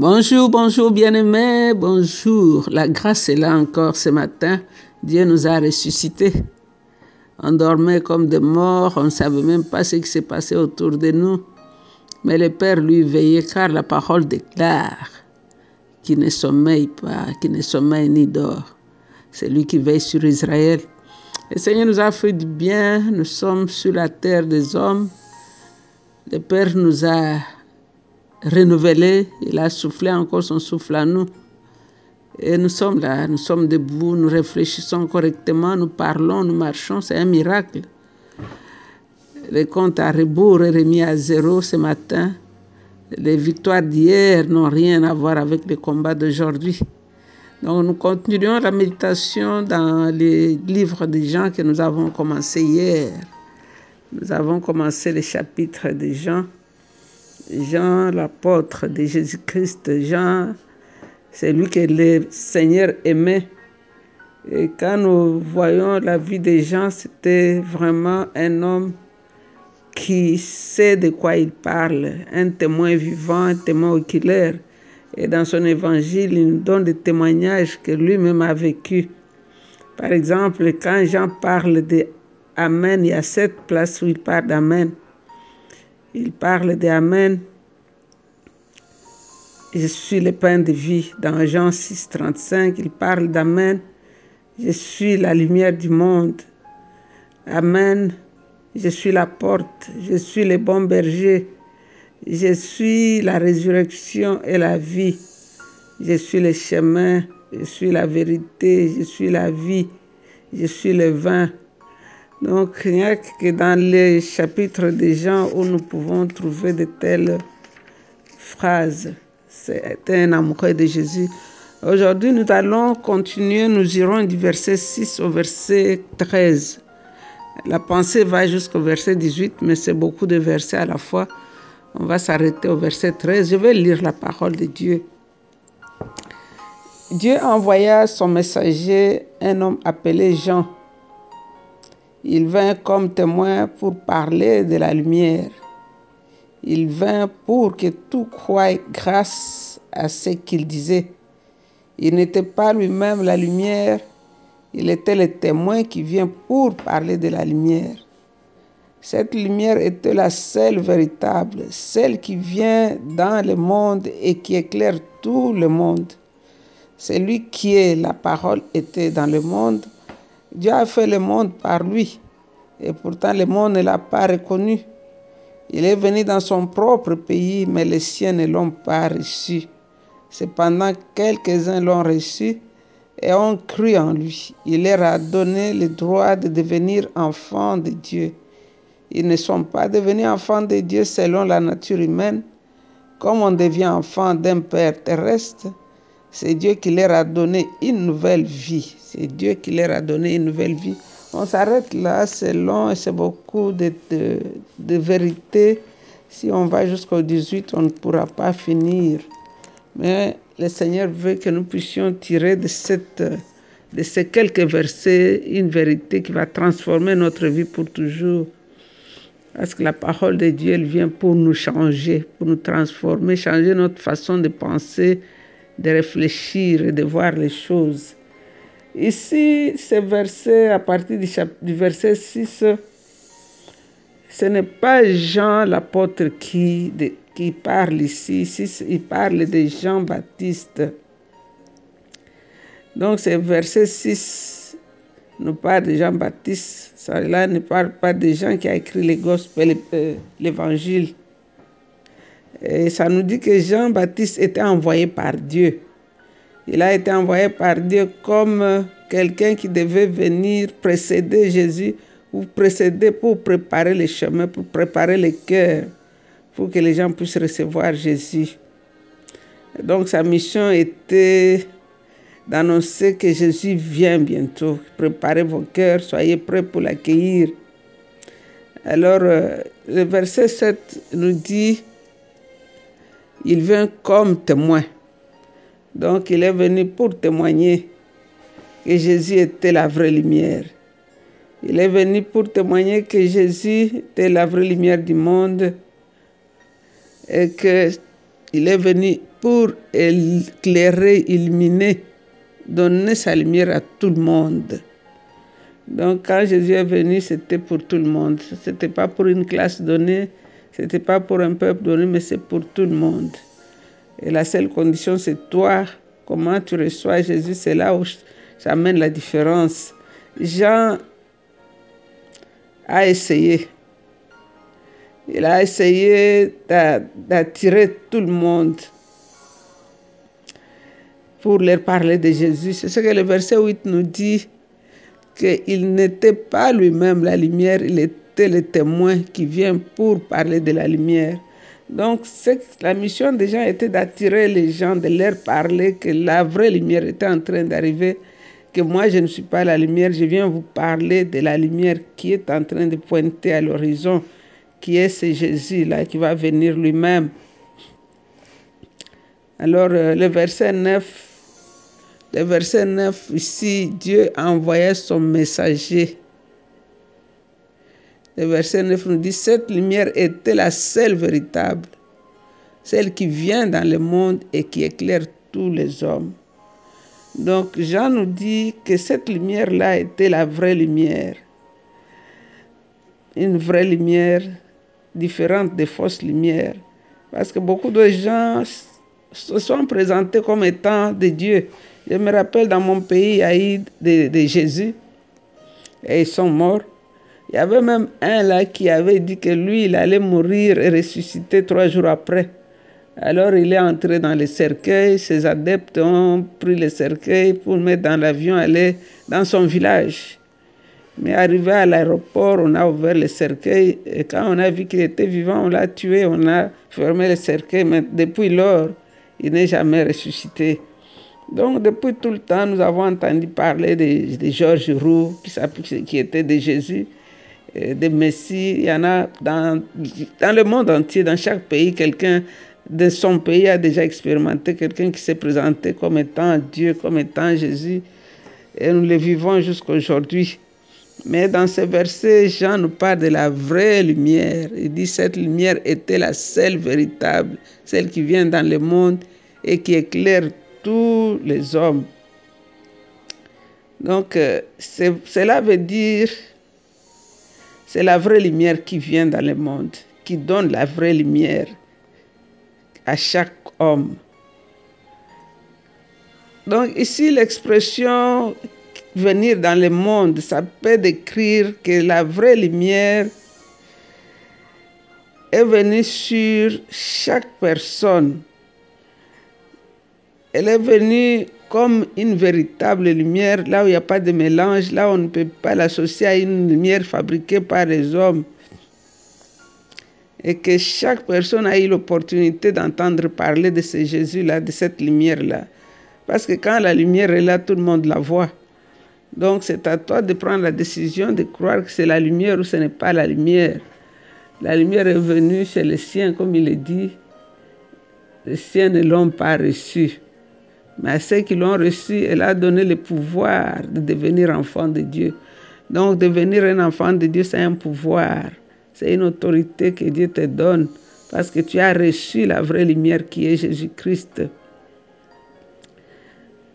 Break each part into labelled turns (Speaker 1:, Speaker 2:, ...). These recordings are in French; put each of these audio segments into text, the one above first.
Speaker 1: Bonjour, bonjour bien-aimés, bonjour. La grâce est là encore ce matin. Dieu nous a ressuscités. On dormait comme des morts, on ne savait même pas ce qui s'est passé autour de nous. Mais le Père lui veillait car la parole déclare qu'il ne sommeille pas, qu'il ne sommeille ni dort. C'est lui qui veille sur Israël. Le Seigneur nous a fait du bien, nous sommes sur la terre des hommes. Le Père nous a renouvelé, il a soufflé encore son souffle à nous. Et nous sommes là, nous sommes debout, nous réfléchissons correctement, nous parlons, nous marchons, c'est un miracle. Le compte à rebours est remis à zéro ce matin. Les victoires d'hier n'ont rien à voir avec les combats d'aujourd'hui. Donc nous continuons la méditation dans les livres des gens que nous avons commencé hier. Nous avons commencé le chapitre des gens. Jean, l'apôtre de Jésus-Christ, Jean, c'est lui que le Seigneur aimait. Et quand nous voyons la vie des gens, c'était vraiment un homme qui sait de quoi il parle, un témoin vivant, un témoin oculaire. Et dans son évangile, il nous donne des témoignages que lui-même a vécu. Par exemple, quand Jean parle de Amen, il y a sept places où il parle d'Amen. Il parle d'Amen. Je suis le pain de vie. Dans Jean 6, 35, il parle d'Amen. Je suis la lumière du monde. Amen. Je suis la porte. Je suis le bon berger. Je suis la résurrection et la vie. Je suis le chemin. Je suis la vérité. Je suis la vie. Je suis le vin. Donc, il n'y a que dans les chapitres des gens où nous pouvons trouver de telles phrases. C'est un amoureux de Jésus. Aujourd'hui, nous allons continuer. Nous irons du verset 6 au verset 13. La pensée va jusqu'au verset 18, mais c'est beaucoup de versets à la fois. On va s'arrêter au verset 13. Je vais lire la parole de Dieu. Dieu envoya son messager, un homme appelé Jean il vint comme témoin pour parler de la lumière. Il vint pour que tout croie grâce à ce qu'il disait. Il n'était pas lui-même la lumière, il était le témoin qui vient pour parler de la lumière. Cette lumière était la seule véritable, celle qui vient dans le monde et qui éclaire tout le monde. Celui qui est la parole était dans le monde Dieu a fait le monde par lui, et pourtant le monde ne l'a pas reconnu. Il est venu dans son propre pays, mais les siens ne l'ont pas reçu. Cependant, quelques-uns l'ont reçu et ont cru en lui. Il leur a donné le droit de devenir enfants de Dieu. Ils ne sont pas devenus enfants de Dieu selon la nature humaine, comme on devient enfant d'un père terrestre, c'est Dieu qui leur a donné une nouvelle vie. C'est Dieu qui leur a donné une nouvelle vie. On s'arrête là, c'est long et c'est beaucoup de, de, vérité. Si on va jusqu'au 18, on ne pourra pas finir. Mais le Seigneur veut que nous puissions tirer de, cette, de ces quelques versets une vérité qui va transformer notre vie pour toujours. Parce que la parole de Dieu, elle vient pour nous changer, pour nous transformer, changer notre façon de penser, de réfléchir et de voir les choses. Ici, ce verset, à partir du, verset 6, ce n'est pas Jean l'apôtre qui, qui parle ici, ici, il parle de Jean-Baptiste. Donc, ce verset 6 nous parle de Jean-Baptiste. Cela ne parle pas de Jean qui a écrit les gospels, euh, l'évangile. Et ça nous dit que Jean-Baptiste était envoyé par Dieu. Il a été envoyé par Dieu comme quelqu'un qui devait venir précéder Jésus ou précéder pour préparer les chemins, pour préparer les cœurs, pour que les gens puissent recevoir Jésus. Donc sa mission était d'annoncer que Jésus vient bientôt. Préparez vos cœurs, soyez prêts pour l'accueillir. Alors, euh, le verset 7 nous dit, il vient comme témoin. Donc il est venu pour témoigner que Jésus était la vraie lumière. Il est venu pour témoigner que Jésus était la vraie lumière du monde et que il est venu pour éclairer, illuminer, donner sa lumière à tout le monde. Donc quand Jésus est venu, c'était pour tout le monde. Ce n'était pas pour une classe donnée, ce n'était pas pour un peuple donné, mais c'est pour tout le monde. Et la seule condition, c'est toi, comment tu reçois Jésus, c'est là où j'amène la différence. Jean a essayé. Il a essayé d'attirer tout le monde pour leur parler de Jésus. C'est ce que le verset 8 nous dit, qu'il n'était pas lui-même la lumière, il était le témoin qui vient pour parler de la lumière. Donc, la mission des gens était d'attirer les gens, de leur parler que la vraie lumière était en train d'arriver, que moi je ne suis pas la lumière, je viens vous parler de la lumière qui est en train de pointer à l'horizon, qui est ce Jésus-là qui va venir lui-même. Alors, euh, le verset 9, le verset 9, ici, Dieu a envoyé son messager. Le verset 9 nous dit, cette lumière était la seule véritable, celle qui vient dans le monde et qui éclaire tous les hommes. Donc Jean nous dit que cette lumière-là était la vraie lumière. Une vraie lumière différente des fausses lumières. Parce que beaucoup de gens se sont présentés comme étant des dieux. Je me rappelle dans mon pays, a eu de Jésus et ils sont morts. Il y avait même un là qui avait dit que lui, il allait mourir et ressusciter trois jours après. Alors il est entré dans le cercueil, ses adeptes ont pris le cercueil pour le mettre dans l'avion, aller dans son village. Mais arrivé à l'aéroport, on a ouvert le cercueil et quand on a vu qu'il était vivant, on l'a tué, on a fermé le cercueil. Mais depuis lors, il n'est jamais ressuscité. Donc, depuis tout le temps, nous avons entendu parler de, de Georges Roux, qui, qui était de Jésus des messies. Il y en a dans, dans le monde entier, dans chaque pays, quelqu'un de son pays a déjà expérimenté, quelqu'un qui s'est présenté comme étant Dieu, comme étant Jésus. Et nous le vivons jusqu'à aujourd'hui. Mais dans ce verset, Jean nous parle de la vraie lumière. Il dit cette lumière était la seule véritable, celle qui vient dans le monde et qui éclaire tous les hommes. Donc, euh, cela veut dire c'est la vraie lumière qui vient dans le monde, qui donne la vraie lumière à chaque homme. Donc ici, l'expression venir dans le monde, ça peut décrire que la vraie lumière est venue sur chaque personne. Elle est venue comme une véritable lumière, là où il n'y a pas de mélange, là où on ne peut pas l'associer à une lumière fabriquée par les hommes. Et que chaque personne a eu l'opportunité d'entendre parler de ce Jésus-là, de cette lumière-là. Parce que quand la lumière est là, tout le monde la voit. Donc c'est à toi de prendre la décision de croire que c'est la lumière ou ce n'est pas la lumière. La lumière est venue chez les siens, comme il est dit. Les siens ne l'ont pas reçue. Mais à ceux qui l'ont reçu, elle a donné le pouvoir de devenir enfant de Dieu. Donc devenir un enfant de Dieu, c'est un pouvoir. C'est une autorité que Dieu te donne parce que tu as reçu la vraie lumière qui est Jésus-Christ.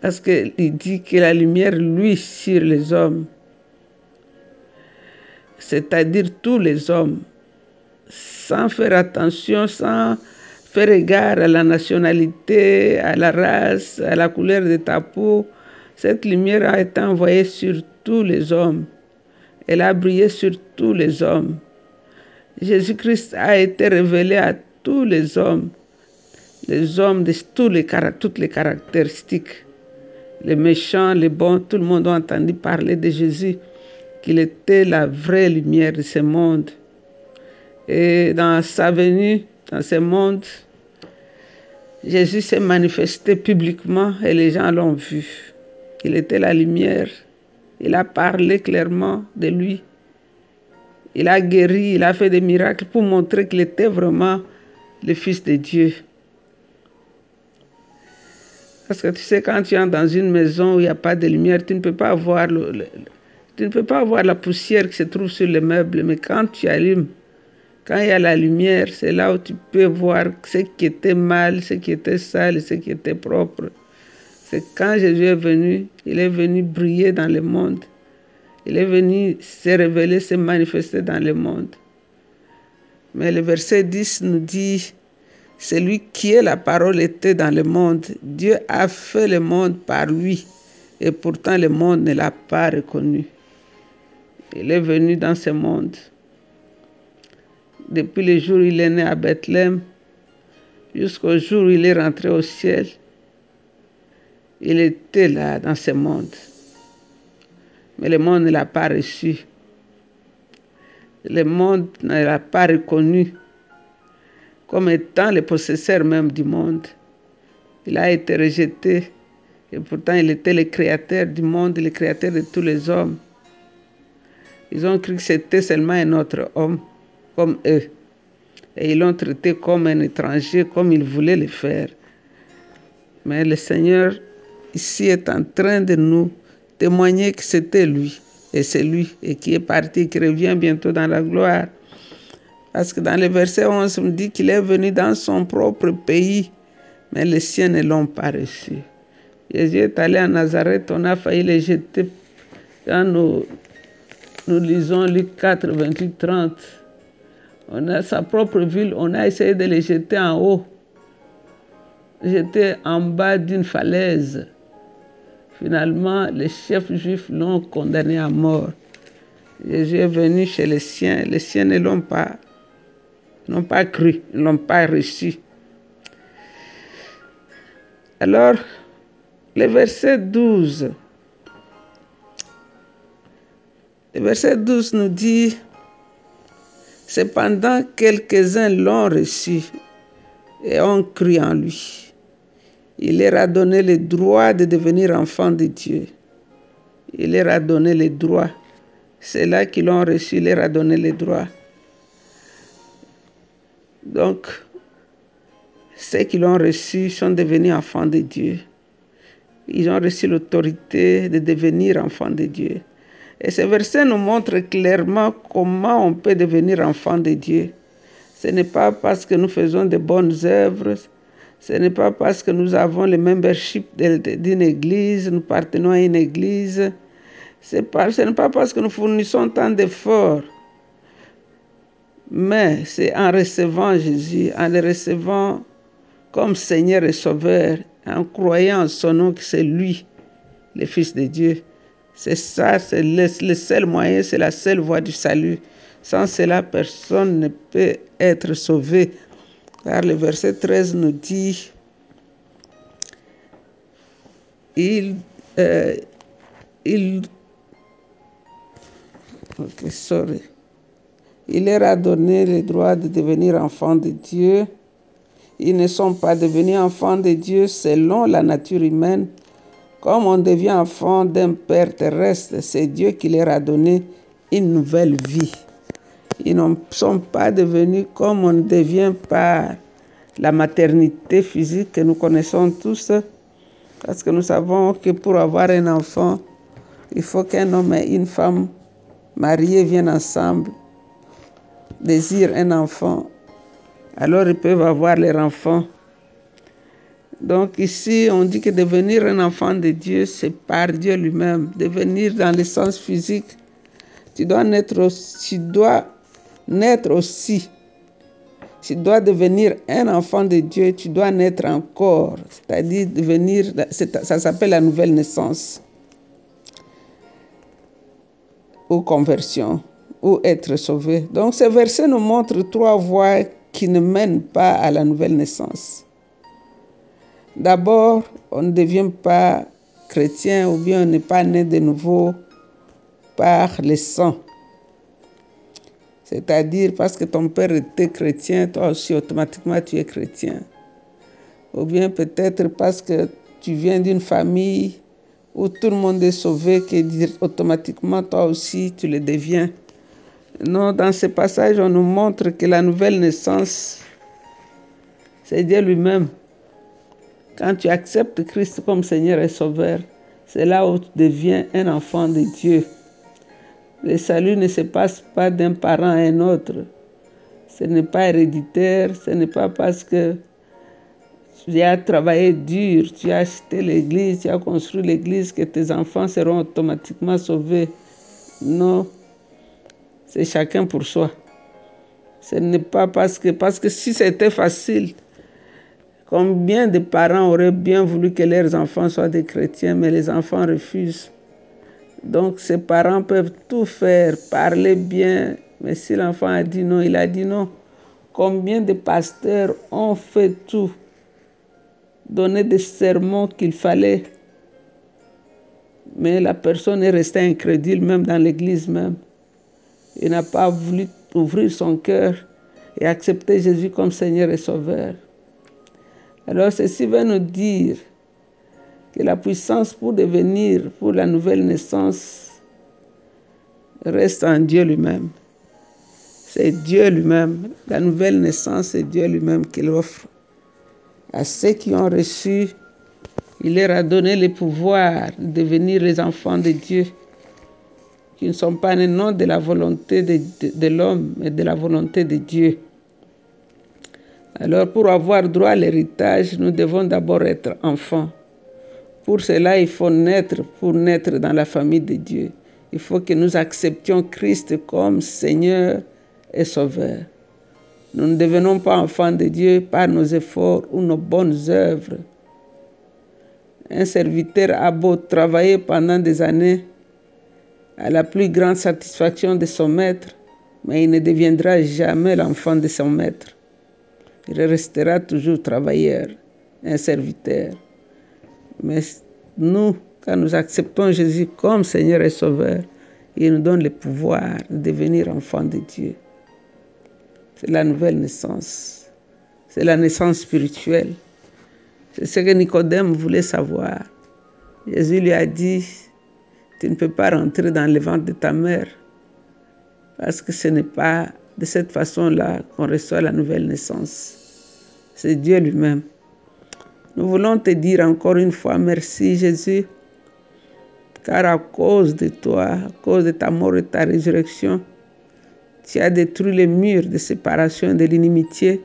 Speaker 1: Parce qu'il dit que la lumière, lui, sur les hommes, c'est-à-dire tous les hommes, sans faire attention, sans faire égard à la nationalité, à la race, à la couleur de ta peau. Cette lumière a été envoyée sur tous les hommes. Elle a brillé sur tous les hommes. Jésus-Christ a été révélé à tous les hommes, les hommes de toutes les caractéristiques. Les méchants, les bons, tout le monde a entendu parler de Jésus, qu'il était la vraie lumière de ce monde. Et dans sa venue dans ce monde, Jésus s'est manifesté publiquement et les gens l'ont vu. Il était la lumière. Il a parlé clairement de lui. Il a guéri, il a fait des miracles pour montrer qu'il était vraiment le Fils de Dieu. Parce que tu sais, quand tu es dans une maison où il n'y a pas de lumière, tu ne peux pas voir tu ne peux pas voir la poussière qui se trouve sur les meubles. Mais quand tu allumes Quand il y a la lumière, c'est là où tu peux voir ce qui était mal, ce qui était sale, ce qui était propre. C'est quand Jésus est venu, il est venu briller dans le monde. Il est venu se révéler, se manifester dans le monde. Mais le verset 10 nous dit, celui qui est la parole était dans le monde. Dieu a fait le monde par lui et pourtant le monde ne l'a pas reconnu. Il est venu dans ce monde. Depuis le jour où il est né à Bethléem jusqu'au jour où il est rentré au ciel, il était là dans ce monde. Mais le monde ne l'a pas reçu. Le monde ne l'a pas reconnu comme étant le possesseur même du monde. Il a été rejeté et pourtant il était le créateur du monde, le créateur de tous les hommes. Ils ont cru que c'était seulement un autre homme comme eux. Et ils l'ont traité comme un étranger, comme ils voulaient le faire. Mais le Seigneur ici est en train de nous témoigner que c'était lui. Et c'est lui et qui est parti, qui revient bientôt dans la gloire. Parce que dans le verset 11, on dit qu'il est venu dans son propre pays, mais les siens ne l'ont pas reçu. Jésus est allé à Nazareth, on a failli le jeter. Quand nous, nous lisons Luc 4, 28, 30, on a sa propre ville, on a essayé de le jeter en haut, jeter en bas d'une falaise. Finalement, les chefs juifs l'ont condamné à mort. Jésus est venu chez les siens. Les siens ne l'ont pas, n'ont pas cru, ne l'ont pas reçu. Alors, le verset 12. Le verset 12 nous dit, Cependant, quelques-uns l'ont reçu et ont cru en lui. Il leur a donné le droit de devenir enfants de Dieu. Il leur a donné le droit. C'est là qu'ils l'ont reçu, il leur a donné le droit. Donc, ceux qui l'ont reçu sont devenus enfants de Dieu. Ils ont reçu l'autorité de devenir enfants de Dieu. Et ce verset nous montre clairement comment on peut devenir enfant de Dieu. Ce n'est pas parce que nous faisons de bonnes œuvres, ce n'est pas parce que nous avons le membership d'une église, nous partenons à une église. ce n'est pas parce que nous fournissons tant d'efforts. Mais c'est en recevant Jésus, en le recevant comme Seigneur et Sauveur, en croyant en son nom que c'est lui, le Fils de Dieu. C'est ça, c'est le, seul moyen, c'est la seule voie du salut. Sans cela, personne ne peut être sauvé. Car le verset 13 nous dit, il, euh, il, sorry. il leur a donné le droit de devenir enfants de Dieu. Ils ne sont pas devenus enfants de Dieu selon la nature humaine. Comme on devient enfant d'un Père terrestre, c'est Dieu qui leur a donné une nouvelle vie. Ils ne sont pas devenus comme on devient par la maternité physique que nous connaissons tous, parce que nous savons que pour avoir un enfant, il faut qu'un homme et une femme mariés viennent ensemble, désirent un enfant, alors ils peuvent avoir leur enfant. Donc ici, on dit que devenir un enfant de Dieu, c'est par Dieu lui-même. Devenir dans le sens physique, tu dois naître, tu dois naître aussi. Tu dois devenir un enfant de Dieu, tu dois naître encore, c'est-à-dire devenir, ça s'appelle la nouvelle naissance, ou conversion, ou être sauvé. Donc ce verset nous montre trois voies qui ne mènent pas à la nouvelle naissance. D'abord, on ne devient pas chrétien ou bien on n'est pas né de nouveau par le sang. C'est-à-dire parce que ton père était chrétien, toi aussi automatiquement tu es chrétien. Ou bien peut-être parce que tu viens d'une famille où tout le monde est sauvé, que automatiquement toi aussi tu le deviens. Non, dans ce passage, on nous montre que la nouvelle naissance, c'est Dieu lui-même. Quand tu acceptes Christ comme Seigneur et Sauveur, c'est là où tu deviens un enfant de Dieu. Le salut ne se passe pas d'un parent à un autre. Ce n'est pas héréditaire, ce n'est pas parce que tu as travaillé dur, tu as acheté l'église, tu as construit l'église que tes enfants seront automatiquement sauvés. Non, c'est chacun pour soi. Ce n'est pas parce que, parce que si c'était facile, combien de parents auraient bien voulu que leurs enfants soient des chrétiens, mais les enfants refusent. Donc ces parents peuvent tout faire, parler bien, mais si l'enfant a dit non, il a dit non. Combien de pasteurs ont fait tout, donné des sermons qu'il fallait, mais la personne est restée incrédule, même dans l'église même. Il n'a pas voulu ouvrir son cœur et accepter Jésus comme Seigneur et Sauveur. Alors ceci va nous dire que la puissance pour devenir, pour la nouvelle naissance, reste en Dieu lui-même. C'est Dieu lui-même. La nouvelle naissance, c'est Dieu lui-même qui l'offre. À ceux qui ont reçu, il leur a donné le pouvoir de devenir les enfants de Dieu, qui ne sont pas nés non de la volonté de, de, de l'homme, mais de la volonté de Dieu. Alors pour avoir droit à l'héritage, nous devons d'abord être enfants. Pour cela, il faut naître, pour naître dans la famille de Dieu. Il faut que nous acceptions Christ comme Seigneur et Sauveur. Nous ne devenons pas enfants de Dieu par nos efforts ou nos bonnes œuvres. Un serviteur a beau travailler pendant des années à la plus grande satisfaction de son maître, mais il ne deviendra jamais l'enfant de son maître. Il restera toujours travailleur, un serviteur. Mais nous, quand nous acceptons Jésus comme Seigneur et Sauveur, il nous donne le pouvoir de devenir enfants de Dieu. C'est la nouvelle naissance. C'est la naissance spirituelle. C'est ce que Nicodème voulait savoir. Jésus lui a dit, tu ne peux pas rentrer dans le ventre de ta mère parce que ce n'est pas de cette façon-là qu'on reçoit la nouvelle naissance. C'est Dieu lui-même. Nous voulons te dire encore une fois merci Jésus, car à cause de toi, à cause de ta mort et ta résurrection, tu as détruit les murs de séparation et de l'inimitié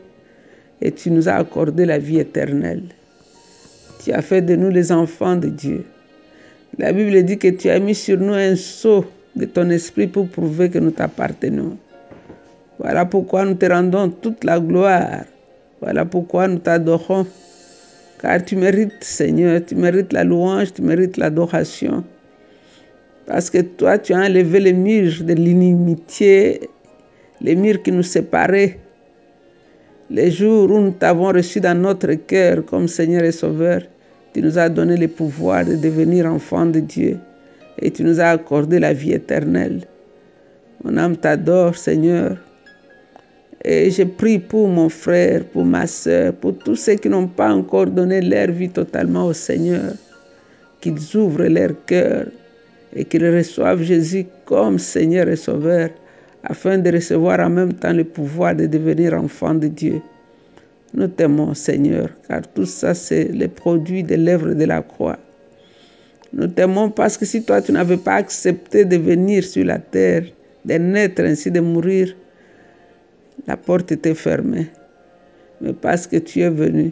Speaker 1: et tu nous as accordé la vie éternelle. Tu as fait de nous les enfants de Dieu. La Bible dit que tu as mis sur nous un sceau de ton esprit pour prouver que nous t'appartenons. Voilà pourquoi nous te rendons toute la gloire. Voilà pourquoi nous t'adorons. Car tu mérites, Seigneur, tu mérites la louange, tu mérites l'adoration. Parce que toi, tu as enlevé les murs de l'inimitié les murs qui nous séparaient, les jours où nous t'avons reçu dans notre cœur comme Seigneur et Sauveur, tu nous as donné le pouvoir de devenir enfants de Dieu et tu nous as accordé la vie éternelle. Mon âme t'adore, Seigneur. Et je prie pour mon frère, pour ma soeur, pour tous ceux qui n'ont pas encore donné leur vie totalement au Seigneur, qu'ils ouvrent leur cœur et qu'ils reçoivent Jésus comme Seigneur et Sauveur afin de recevoir en même temps le pouvoir de devenir enfant de Dieu. Nous t'aimons, Seigneur, car tout ça, c'est le produit de l'œuvre de la croix. Nous t'aimons parce que si toi, tu n'avais pas accepté de venir sur la terre, de naître ainsi, de mourir, la porte était fermée. Mais parce que tu es venu,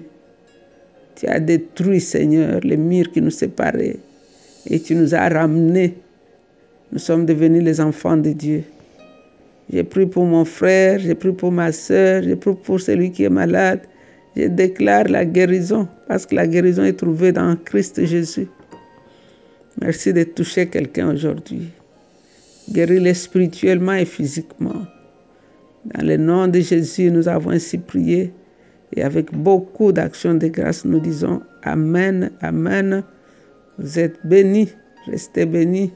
Speaker 1: tu as détruit, Seigneur, les murs qui nous séparaient et tu nous as ramenés. Nous sommes devenus les enfants de Dieu. J'ai pris pour mon frère, j'ai pris pour ma soeur, j'ai pris pour celui qui est malade. Je déclare la guérison parce que la guérison est trouvée dans Christ Jésus. Merci de toucher quelqu'un aujourd'hui. Guéris-le spirituellement et physiquement. Dans le nom de Jésus, nous avons ainsi prié et avec beaucoup d'actions de grâce, nous disons Amen, Amen. Vous êtes bénis, restez bénis.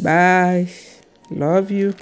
Speaker 1: Bye. Love you.